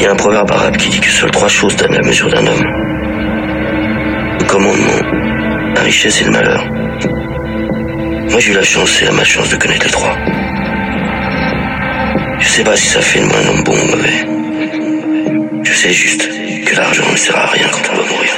Il y a un proverbe arabe qui dit que seules trois choses donnent la mesure d'un homme. Le commandement, la richesse et le malheur. Moi j'ai eu la chance et la malchance de connaître les trois. Je sais pas si ça fait de moi un homme bon ou mauvais. Je sais juste que l'argent ne sert à rien quand on va mourir.